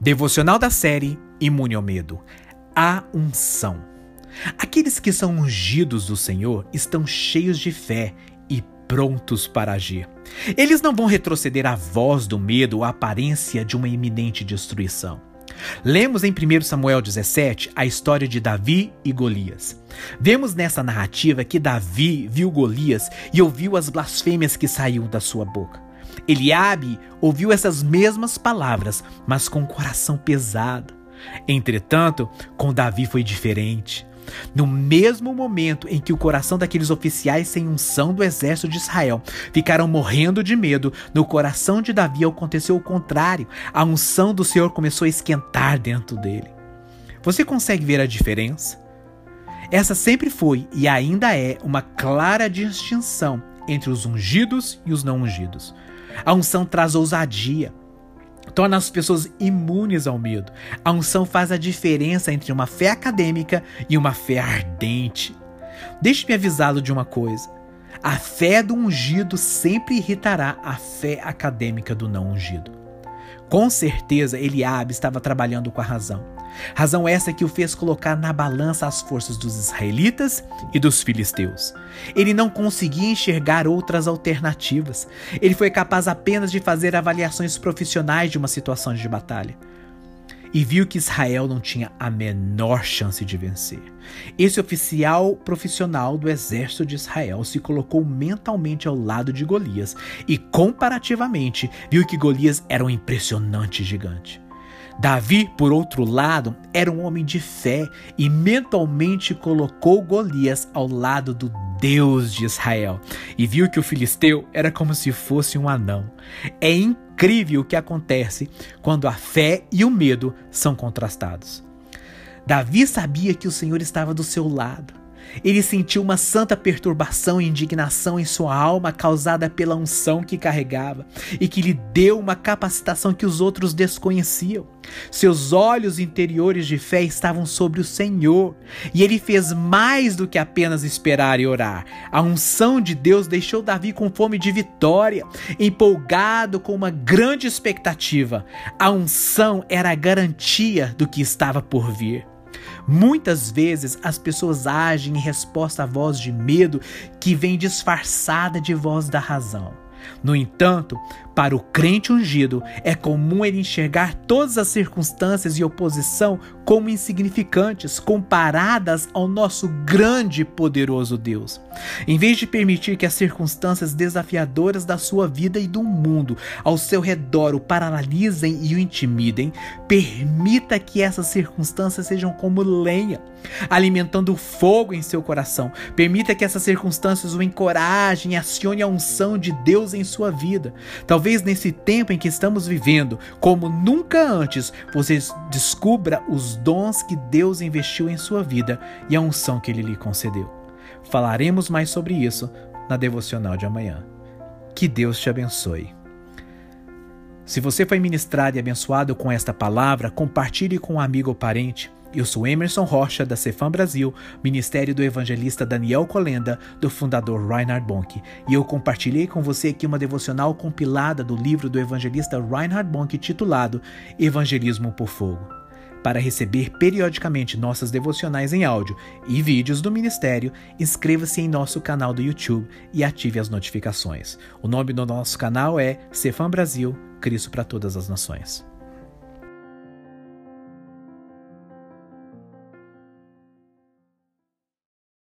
Devocional da série Imune ao Medo. A unção. Aqueles que são ungidos do Senhor estão cheios de fé e prontos para agir. Eles não vão retroceder à voz do medo ou à aparência de uma iminente destruição. Lemos em 1 Samuel 17 a história de Davi e Golias. Vemos nessa narrativa que Davi viu Golias e ouviu as blasfêmias que saíam da sua boca. Eliabe ouviu essas mesmas palavras, mas com o coração pesado. Entretanto, com Davi foi diferente. No mesmo momento em que o coração daqueles oficiais sem unção do exército de Israel ficaram morrendo de medo, no coração de Davi aconteceu o contrário. A unção do Senhor começou a esquentar dentro dele. Você consegue ver a diferença? Essa sempre foi e ainda é uma clara distinção entre os ungidos e os não ungidos. A unção traz ousadia, torna as pessoas imunes ao medo. A unção faz a diferença entre uma fé acadêmica e uma fé ardente. Deixe-me avisá-lo de uma coisa. A fé do ungido sempre irritará a fé acadêmica do não ungido. Com certeza, Eliabe estava trabalhando com a razão. Razão essa que o fez colocar na balança as forças dos israelitas e dos filisteus. Ele não conseguia enxergar outras alternativas. Ele foi capaz apenas de fazer avaliações profissionais de uma situação de batalha e viu que Israel não tinha a menor chance de vencer. Esse oficial profissional do exército de Israel se colocou mentalmente ao lado de Golias e, comparativamente, viu que Golias era um impressionante gigante. Davi, por outro lado, era um homem de fé e mentalmente colocou Golias ao lado do Deus de Israel e viu que o filisteu era como se fosse um anão. É incrível o que acontece quando a fé e o medo são contrastados. Davi sabia que o Senhor estava do seu lado. Ele sentiu uma santa perturbação e indignação em sua alma causada pela unção que carregava e que lhe deu uma capacitação que os outros desconheciam. Seus olhos interiores de fé estavam sobre o Senhor e ele fez mais do que apenas esperar e orar. A unção de Deus deixou Davi com fome de vitória, empolgado com uma grande expectativa. A unção era a garantia do que estava por vir. Muitas vezes as pessoas agem em resposta à voz de medo que vem disfarçada de voz da razão. No entanto, para o crente ungido, é comum ele enxergar todas as circunstâncias e oposição como insignificantes comparadas ao nosso grande e poderoso Deus. Em vez de permitir que as circunstâncias desafiadoras da sua vida e do mundo ao seu redor o paralisem e o intimidem, permita que essas circunstâncias sejam como lenha, alimentando fogo em seu coração. Permita que essas circunstâncias o encorajem acione a unção de Deus em sua vida. Talvez nesse tempo em que estamos vivendo, como nunca antes, você descubra os dons que Deus investiu em sua vida e a unção que ele lhe concedeu. Falaremos mais sobre isso na devocional de amanhã. Que Deus te abençoe. Se você foi ministrado e abençoado com esta palavra, compartilhe com um amigo ou parente. Eu sou Emerson Rocha, da Cefam Brasil, Ministério do Evangelista Daniel Colenda, do fundador Reinhard Bonk, e eu compartilhei com você aqui uma devocional compilada do livro do evangelista Reinhard Bonk titulado Evangelismo por Fogo. Para receber periodicamente nossas devocionais em áudio e vídeos do ministério, inscreva-se em nosso canal do YouTube e ative as notificações. O nome do nosso canal é Cefam Brasil, Cristo para todas as nações.